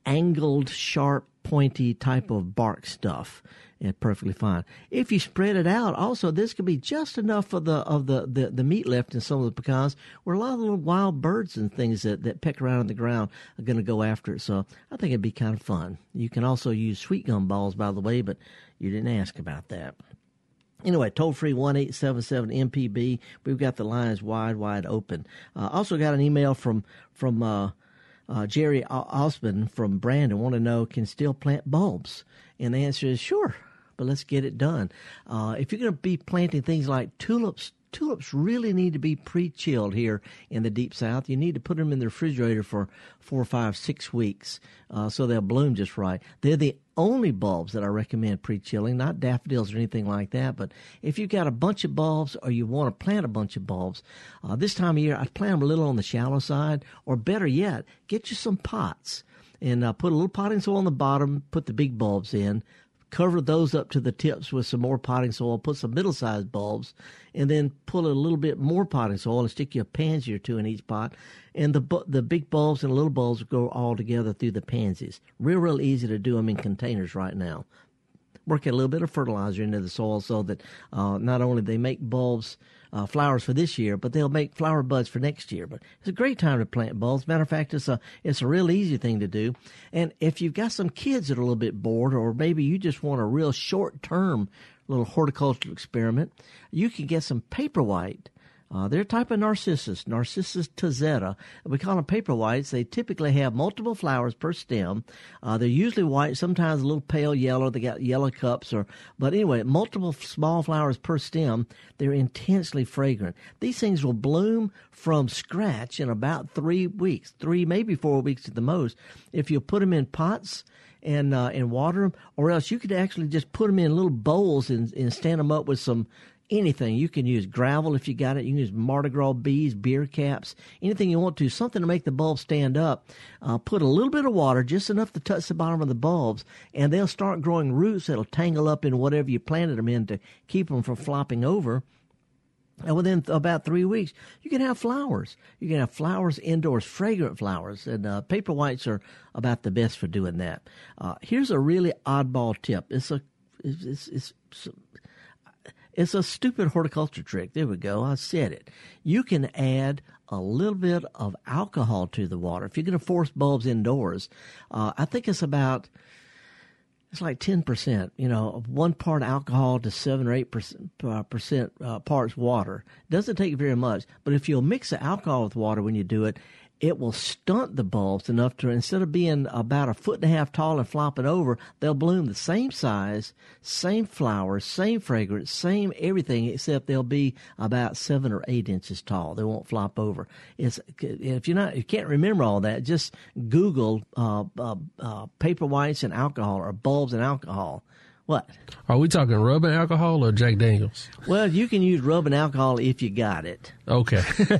Speaker 1: angled, sharp pointy type of bark stuff. And perfectly fine. If you spread it out, also this could be just enough of the of the, the, the meat left in some of the pecans, where a lot of little wild birds and things that, that peck around on the ground are going to go after it. So I think it'd be kind of fun. You can also use sweet gum balls, by the way, but you didn't ask about that. Anyway, toll free one eight seven seven MPB. We've got the lines wide, wide open. Uh, also got an email from from uh, uh, Jerry Osmond from Brandon want to know can still plant bulbs? And the answer is sure, but let's get it done. Uh, if you're going to be planting things like tulips, tulips really need to be pre-chilled here in the deep south. You need to put them in the refrigerator for four, five, six weeks uh, so they'll bloom just right. They're the only bulbs that I recommend pre-chilling, not daffodils or anything like that. But if you've got a bunch of bulbs or you want to plant a bunch of bulbs, uh, this time of year I'd plant them a little on the shallow side, or better yet, get you some pots and uh, put a little potting soil on the bottom, put the big bulbs in, cover those up to the tips with some more potting soil, put some middle sized bulbs, and then pull a little bit more potting soil and stick you a pansy or two in each pot. And the the big bulbs and little bulbs go all together through the pansies. Real, real easy to do them in containers right now. Work a little bit of fertilizer into the soil so that uh, not only they make bulbs uh, flowers for this year, but they'll make flower buds for next year. But it's a great time to plant bulbs. Matter of fact, it's a it's a real easy thing to do. And if you've got some kids that are a little bit bored, or maybe you just want a real short term little horticultural experiment, you can get some paper white uh, they're a type of narcissus, Narcissus tazetta. We call them paper whites. They typically have multiple flowers per stem. Uh, they're usually white, sometimes a little pale yellow. They got yellow cups, or but anyway, multiple small flowers per stem. They're intensely fragrant. These things will bloom from scratch in about three weeks, three maybe four weeks at the most. If you put them in pots and uh, and water them, or else you could actually just put them in little bowls and, and stand them up with some anything. You can use gravel if you got it. You can use Mardi Gras bees, beer caps, anything you want to. Something to make the bulb stand up. Uh, put a little bit of water, just enough to touch the bottom of the bulbs, and they'll start growing roots that'll tangle up in whatever you planted them in to keep them from flopping over. And within about three weeks, you can have flowers. You can have flowers indoors, fragrant flowers, and uh, paper whites are about the best for doing that. Uh, here's a really oddball tip. It's a it's, it's, it's it's a stupid horticulture trick. There we go. I said it. You can add a little bit of alcohol to the water. If you're going to force bulbs indoors, uh, I think it's about it's like 10%, you know, one part alcohol to 7 or 8% uh, percent, uh, parts water. Doesn't take very much, but if you'll mix the alcohol with water when you do it, it will stunt the bulbs enough to instead of being about a foot and a half tall and flopping over, they'll bloom the same size, same flowers, same fragrance, same everything, except they'll be about seven or eight inches tall. They won't flop over. It's if you're not, you can't remember all that, just Google uh, uh, uh, paper whites and alcohol or bulbs and alcohol. What?
Speaker 3: Are we talking rubbing alcohol or Jack Daniels?
Speaker 1: Well, you can use rubbing alcohol if you got it.
Speaker 3: Okay.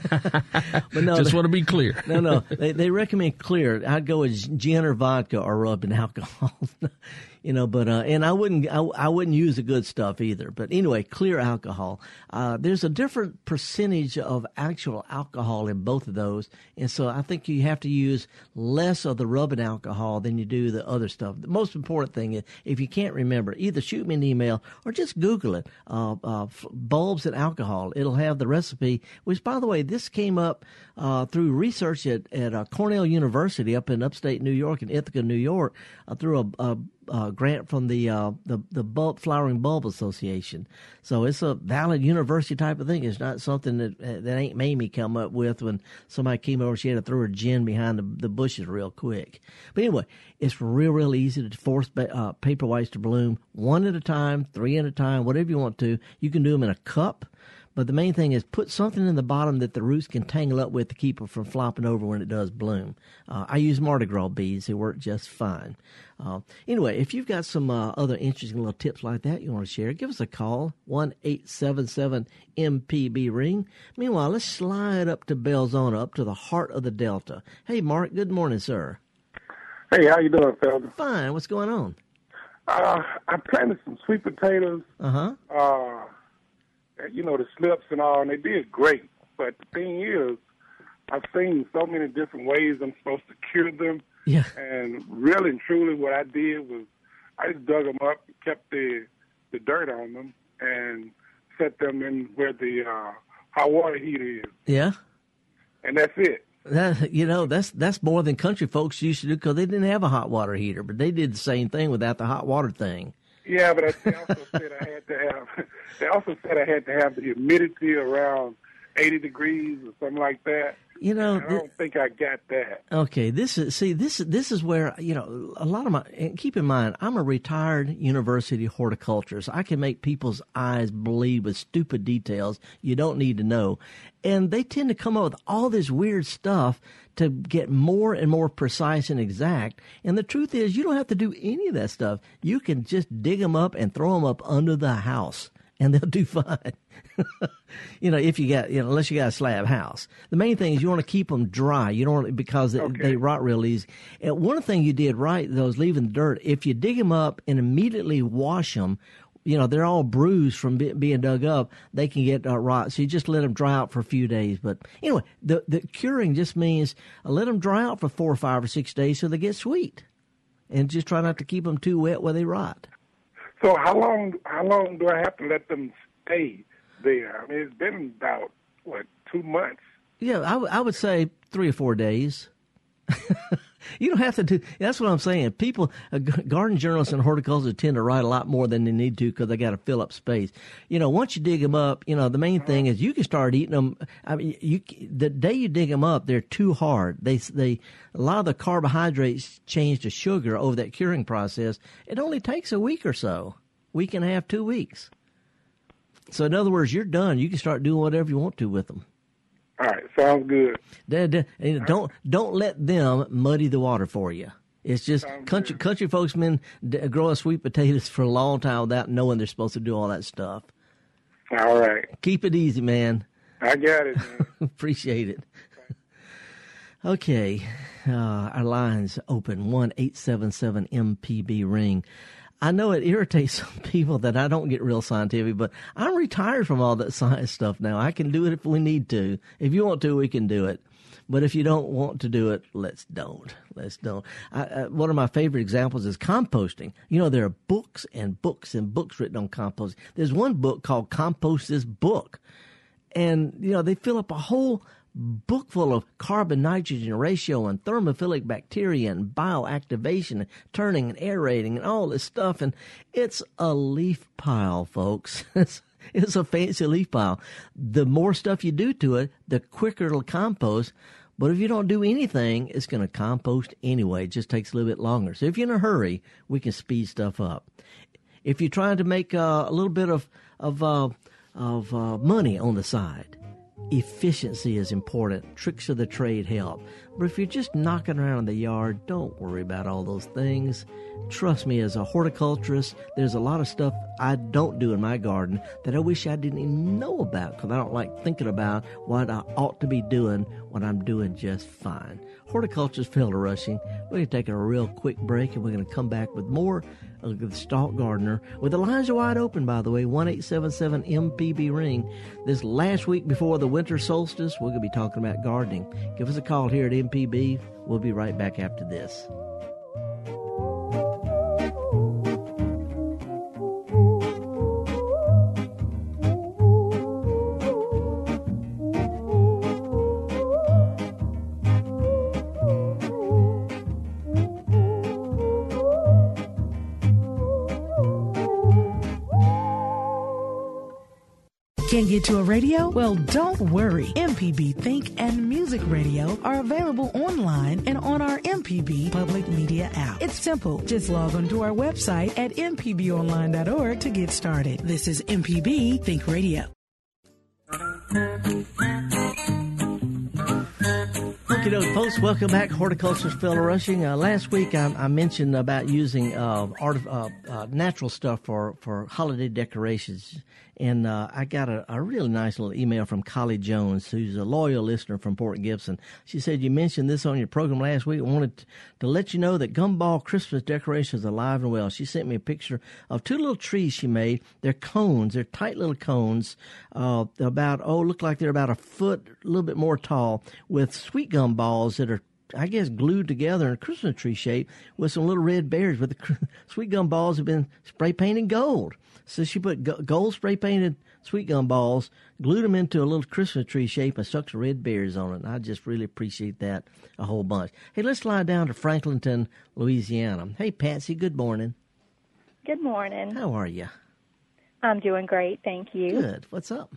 Speaker 1: But no,
Speaker 3: Just
Speaker 1: they-
Speaker 3: want to be clear.
Speaker 1: no, no. They, they recommend clear. I'd go with gin or vodka or rubbing alcohol. you know, but uh, and I wouldn't I, I wouldn't use the good stuff either. But anyway, clear alcohol. Uh, there's a different percentage of actual alcohol in both of those, and so I think you have to use less of the rubbing alcohol than you do the other stuff. The most important thing is if you can't remember, either shoot me an email or just Google it. Uh, uh, bulbs and alcohol. It'll have the recipe. Which, by the way, this came up uh, through research at at uh, Cornell University up in upstate New York in Ithaca, New York, through a, a, a grant from the uh, the the bulb, Flowering Bulb Association. So it's a valid university type of thing. It's not something that uh, that Aunt Mamie come up with when somebody came over. She had to throw her gin behind the, the bushes real quick. But anyway, it's real real easy to force uh, paper whites to bloom one at a time, three at a time, whatever you want to. You can do them in a cup. But the main thing is put something in the bottom that the roots can tangle up with to keep it from flopping over when it does bloom. Uh, I use Mardi Gras beads; they work just fine. Uh, anyway, if you've got some uh, other interesting little tips like that you want to share, give us a call one eight seven seven MPB ring. Meanwhile, let's slide up to Belzoni, up to the heart of the Delta. Hey, Mark. Good morning, sir.
Speaker 10: Hey, how you doing, Felder?
Speaker 1: Fine. What's going on?
Speaker 10: Uh, I planted some sweet potatoes.
Speaker 1: Uh huh.
Speaker 10: Uh, you know the slips and all, and they did great. But the thing is, I've seen so many different ways I'm supposed to cure them.
Speaker 1: Yeah.
Speaker 10: And really and truly, what I did was I just dug them up, kept the the dirt on them, and set them in where the uh, hot water heater is,
Speaker 1: Yeah.
Speaker 10: and that's it.
Speaker 1: That, you know, that's that's more than country folks used to do because they didn't have a hot water heater, but they did the same thing without the hot water thing.
Speaker 10: Yeah, but they also said I had to have. They also said I had to have the humidity around eighty degrees or something like that.
Speaker 1: You know,
Speaker 10: I don't think I got that.
Speaker 1: Okay, this is see this this is where you know a lot of my and keep in mind I'm a retired university horticulturist. I can make people's eyes bleed with stupid details you don't need to know, and they tend to come up with all this weird stuff to get more and more precise and exact. And the truth is, you don't have to do any of that stuff. You can just dig them up and throw them up under the house and they'll do fine. you know, if you got, you know, unless you got a slab house. The main thing is you want to keep them dry. You don't want because they, they rot real easy. And one thing you did right, though, is leaving the dirt. If you dig them up and immediately wash them, you know, they're all bruised from be, being dug up. They can get uh, rot. So you just let them dry out for a few days. But anyway, the, the curing just means uh, let them dry out for four or five or six days so they get sweet. And just try not to keep them too wet where they rot.
Speaker 10: So how long? How long do I have to let them stay there? I mean, it's been about what two months.
Speaker 1: Yeah, I, w- I would say three or four days. you don't have to do. That's what I'm saying. People, uh, garden journalists and horticulturists tend to write a lot more than they need to because they got to fill up space. You know, once you dig them up, you know the main thing is you can start eating them. I mean, you the day you dig them up, they're too hard. They they a lot of the carbohydrates change to sugar over that curing process. It only takes a week or so, week and a half, two weeks. So in other words, you're done. You can start doing whatever you want to with them.
Speaker 10: All right, sounds good.
Speaker 1: You don't don't let them muddy the water for you. It's just country country folks been growing sweet potatoes for a long time without knowing they're supposed to do all that stuff.
Speaker 10: All right,
Speaker 1: Keep it easy, man.
Speaker 10: I got it. Man.
Speaker 1: Appreciate it. Okay, uh, our lines open one eight seven seven MPB ring. I know it irritates some people that I don't get real scientific, but I'm retired from all that science stuff now. I can do it if we need to. If you want to, we can do it. But if you don't want to do it, let's don't. Let's don't. I, one of my favorite examples is composting. You know, there are books and books and books written on composting. There's one book called Compost This Book and you know they fill up a whole book full of carbon nitrogen ratio and thermophilic bacteria and bioactivation and turning and aerating and all this stuff and it's a leaf pile folks. It's, it's a fancy leaf pile. The more stuff you do to it the quicker it'll compost. But if you don't do anything it's going to compost anyway. It just takes a little bit longer. So if you're in a hurry we can speed stuff up. If you're trying to make uh, a little bit of of uh, of uh, money on the side, efficiency is important. Tricks of the trade help. But if you're just knocking around in the yard, don't worry about all those things. Trust me, as a horticulturist, there's a lot of stuff I don't do in my garden that I wish I didn't even know about because I don't like thinking about what I ought to be doing when I'm doing just fine. Horticulturist Felder Rushing. We're going to take a real quick break and we're going to come back with more of the Gestalt Gardener with the lines are wide open, by the way, 1877 MPB ring. This last week before the winter solstice, we're going to be talking about gardening. Give us a call here at MPB. We'll be right back after this.
Speaker 11: To a radio? Well, don't worry. MPB Think and Music Radio are available online and on our MPB Public Media app. It's simple. Just log on to our website at mpbonline.org to get started. This is MPB Think Radio.
Speaker 1: Okie doke, folks. Welcome back, Horticulturist Felder Rushing. Uh, last week I, I, mentioned about using uh, art, uh, uh, natural stuff for, for holiday decorations. And uh, I got a, a, really nice little email from Collie Jones, who's a loyal listener from Port Gibson. She said, You mentioned this on your program last week. I wanted to let you know that Gumball Christmas decorations are alive and well. She sent me a picture of two little trees she made. They're cones, they're tight little cones, uh, about, oh, look like they're about a foot, a little bit more tall, with sweet gum balls that are I guess glued together in a Christmas tree shape with some little red berries. But the sweet gum balls have been spray painted gold. So she put gold spray painted sweet gum balls, glued them into a little Christmas tree shape, and stuck some red berries on it. And I just really appreciate that a whole bunch. Hey, let's slide down to Franklinton, Louisiana. Hey, Patsy, good morning.
Speaker 12: Good morning.
Speaker 1: How are you?
Speaker 12: I'm doing great, thank you.
Speaker 1: Good. What's up?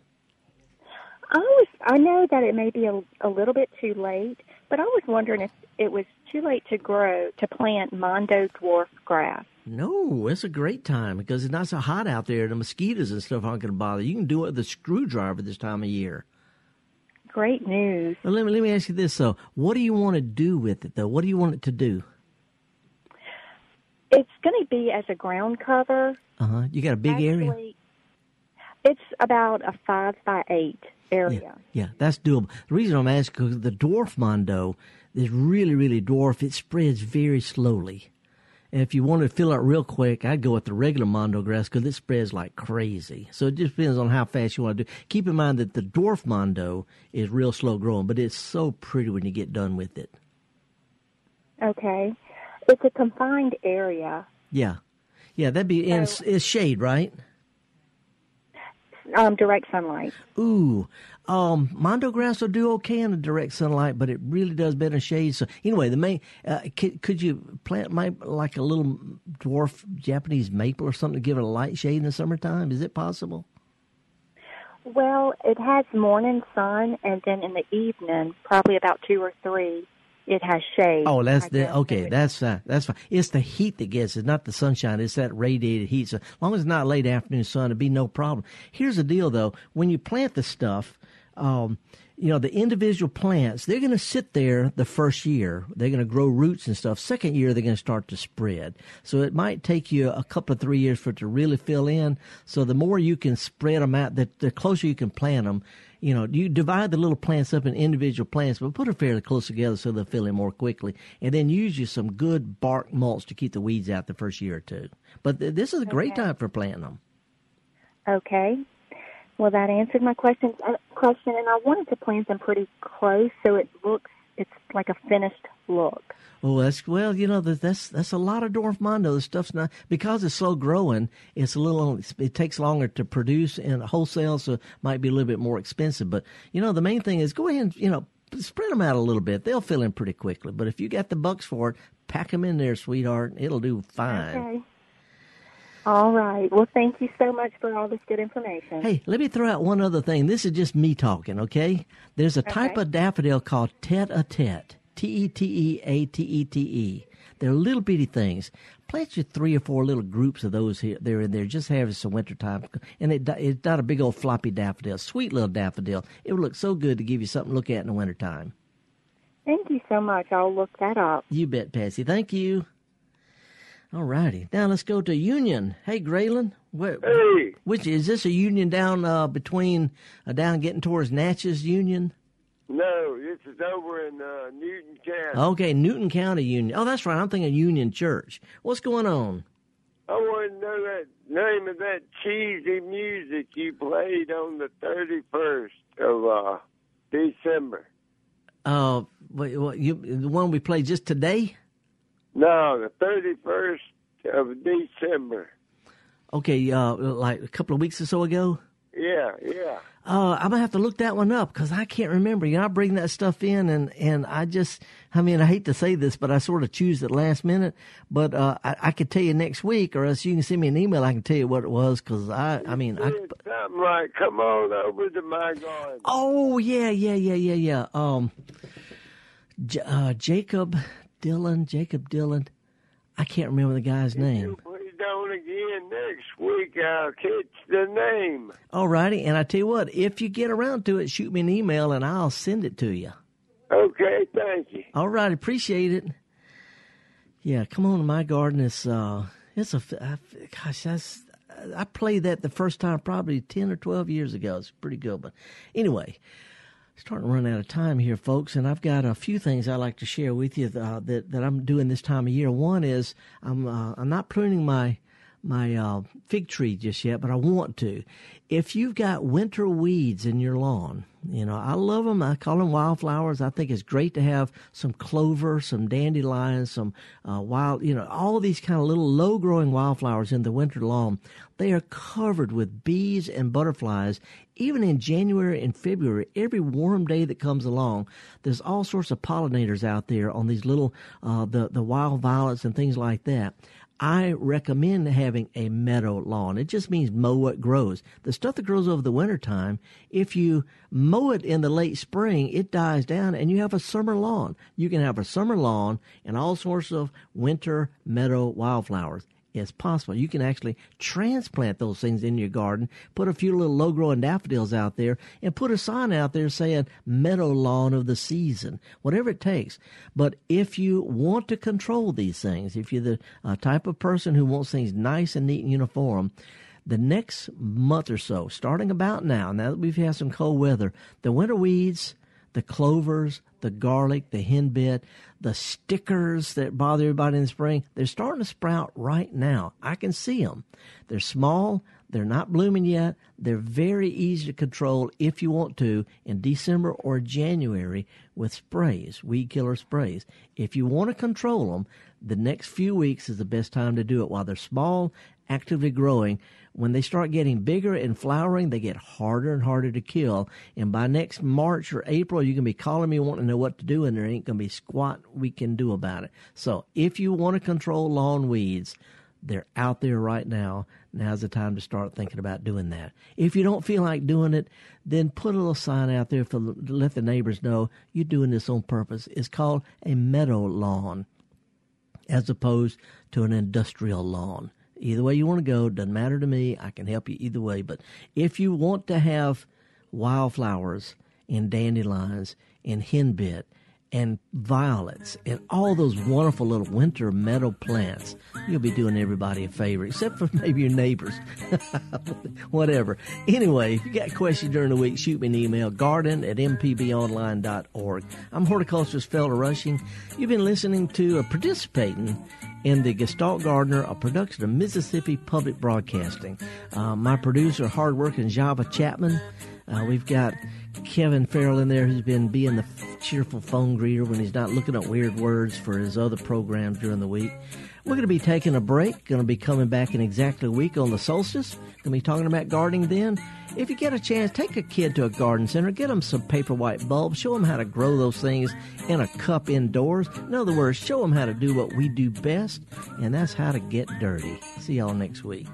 Speaker 12: I was. I know that it may be a, a little bit too late, but I was wondering if it was too late to grow to plant Mondo dwarf grass.
Speaker 1: No, it's a great time because it's not so hot out there. The mosquitoes and stuff aren't going to bother you. can do it with a screwdriver this time of year.
Speaker 12: Great news.
Speaker 1: Well, let me let me ask you this though: What do you want to do with it though? What do you want it to do?
Speaker 12: It's going to be as a ground cover.
Speaker 1: Uh huh. You got a big
Speaker 12: Actually,
Speaker 1: area.
Speaker 12: It's about a five by eight area.
Speaker 1: Yeah, yeah, that's doable. The reason I'm asking because the dwarf mondo is really, really dwarf. It spreads very slowly. And if you want to fill it real quick, I'd go with the regular mondo grass because it spreads like crazy. So it just depends on how fast you want to do. Keep in mind that the dwarf mondo is real slow growing, but it's so pretty when you get done with it.
Speaker 12: Okay, it's a confined area.
Speaker 1: Yeah, yeah, that'd be in it's shade, right?
Speaker 12: Um, direct sunlight.
Speaker 1: Ooh, um, Mondo grass will do okay in the direct sunlight, but it really does better in shade. So anyway, the main uh, could, could you plant my, like a little dwarf Japanese maple or something to give it a light shade in the summertime? Is it possible?
Speaker 12: Well, it has morning sun, and then in the evening, probably about two or three, it has shade.
Speaker 1: Oh, that's the okay. That's uh, that's fine. It's the heat that gets it, not the sunshine. It's that radiated heat. So as long as it's not late afternoon sun, it'd be no problem. Here's the deal, though: when you plant the stuff, um, you know, the individual plants, they're going to sit there the first year. They're going to grow roots and stuff. Second year, they're going to start to spread. So it might take you a couple of three years for it to really fill in. So the more you can spread them out, the, the closer you can plant them. You know, you divide the little plants up in individual plants, but put them fairly close together so they'll fill in more quickly. And then use you some good bark mulch to keep the weeds out the first year or two. But th- this is a great
Speaker 12: Okay.
Speaker 1: time for planting them.
Speaker 12: Okay. Well, that answered my question. Uh, question, and I wanted to plant them pretty close so it looks it's like a finished look.
Speaker 1: Oh, that's well, you know that that's that's a lot of dwarf mondo. The stuff's not because it's slow growing. It's a little. It takes longer to produce and wholesale, so it might be a little bit more expensive. But you know, the main thing is go ahead and you know spread them out a little bit. They'll fill in pretty quickly. But if you got the bucks for it, pack them in there, sweetheart. It'll do fine.
Speaker 12: Okay. All right. Well, thank you so much for all this good information.
Speaker 1: Hey, let me throw out one other thing. This is just me talking, okay? There's a type of daffodil called tete a tete. T E T E A T E T E. They're little bitty things. Plant you three or four little groups of those here, there and there. Just have some wintertime. And it, it's not a big old floppy daffodil. Sweet little daffodil. It would look so good to give you something to look at in the wintertime.
Speaker 12: Thank you so much. I'll look that up.
Speaker 1: You bet, Patsy. Thank you. All righty. Now let's go to Union. Hey, Graylin. Where,
Speaker 13: hey.
Speaker 1: Which is this a Union down uh, between uh, down getting towards Natchez Union?
Speaker 13: No, this is over in uh, Newton County.
Speaker 1: Okay, Newton County Union. Oh, that's right. I'm thinking Union Church. What's going on?
Speaker 13: I want to know that name of that cheesy music you played on the 31st of uh, December.
Speaker 1: Uh, what, what, you, the one we played just today?
Speaker 13: No, the 31st of December.
Speaker 1: Okay, uh, like a couple of weeks or so ago?
Speaker 13: Yeah, yeah.
Speaker 1: Uh, I'm gonna have to look that one up because I can't remember. You know, I bring that stuff in, and and I just, I mean, I hate to say this, but I sort of choose at last minute. But uh, I, I could tell you next week, or else you can send me an email. I can tell you what it was because I, I mean, I.
Speaker 13: Something like, come on over to my garden.
Speaker 1: Oh yeah, yeah, yeah, yeah, yeah. Um, J- uh, Jakob Dylan, Jakob Dylan. I can't remember the guy's name.
Speaker 13: Put it on again next week. I'll catch the name.
Speaker 1: All righty, and I tell you what, if you get around to it, shoot me an email and I'll send it to you.
Speaker 13: Okay, thank you.
Speaker 1: All right, appreciate it. Yeah, come on to my garden. It's uh, it's a I, gosh, that's I played that the first time probably ten or twelve years ago. It's pretty good, but anyway, starting to run out of time here, folks, and I've got a few things I'd like to share with you uh, that that I'm doing this time of year. One is I'm uh, I'm not pruning my my uh, fig tree just yet, but I want to. If you've got winter weeds in your lawn, you know I love them. I call them wildflowers. I think it's great to have some clover, some dandelions, some uh, wild, you know, all these kind of little low growing wildflowers in the winter lawn. They are covered with bees and butterflies. Even in January and February, every warm day that comes along, there's all sorts of pollinators out there on these little uh, the the wild violets and things like that. I recommend having a meadow lawn. It just means mow what grows. The stuff that grows over the winter time, if you mow it in the late spring, it dies down and you have a summer lawn. You can have a summer lawn and all sorts of winter meadow wildflowers. It's possible. You can actually transplant those things in your garden, put a few little low growing daffodils out there, and put a sign out there saying meadow lawn of the season, whatever it takes. But if you want to control these things, if you're the uh, type of person who wants things nice and neat and uniform, the next month or so, starting about now, now that we've had some cold weather, the winter weeds, the clovers, the garlic, the henbit, the stickers that bother everybody in the spring, they're starting to sprout right now. I can see them. They're small, they're not blooming yet. They're very easy to control if you want to in December or January with sprays, weed killer sprays. If you want to control them, the next few weeks is the best time to do it while they're small, actively growing. When they start getting bigger and flowering, they get harder and harder to kill. And by next March or April, you're going to be calling me wanting to know what to do, and there ain't going to be squat we can do about it. So if you want to control lawn weeds, they're out there right now. Now's the time to start thinking about doing that. If you don't feel like doing it, then put a little sign out there for to let the neighbors know you're doing this on purpose. It's called a meadow lawn, as opposed to an industrial lawn. Either way you want to go, doesn't matter to me. I can help you either way. But if you want to have wildflowers and dandelions and henbit and violets and all those wonderful little winter meadow plants, you'll be doing everybody a favor, except for maybe your neighbors. Whatever. Anyway, if you got questions during the week, shoot me an email, garden at mpbonline.org. I'm horticulturist Felder Rushing. You've been listening to, uh, participating in the Gestalt Gardener, a production of Mississippi Public Broadcasting. Uh, my producer, hardworking Java Chapman. Uh, we've got Kevin Farrell in there who's been being the cheerful phone greeter when he's not looking up weird words for his other programs during the week. We're going to be taking a break. Going to be coming back in exactly a week on the solstice. Going to be talking about gardening then. If you get a chance, take a kid to a garden center, get them some paper white bulbs, show them how to grow those things in a cup indoors. In other words, show them how to do what we do best, and that's how to get dirty. See y'all next week.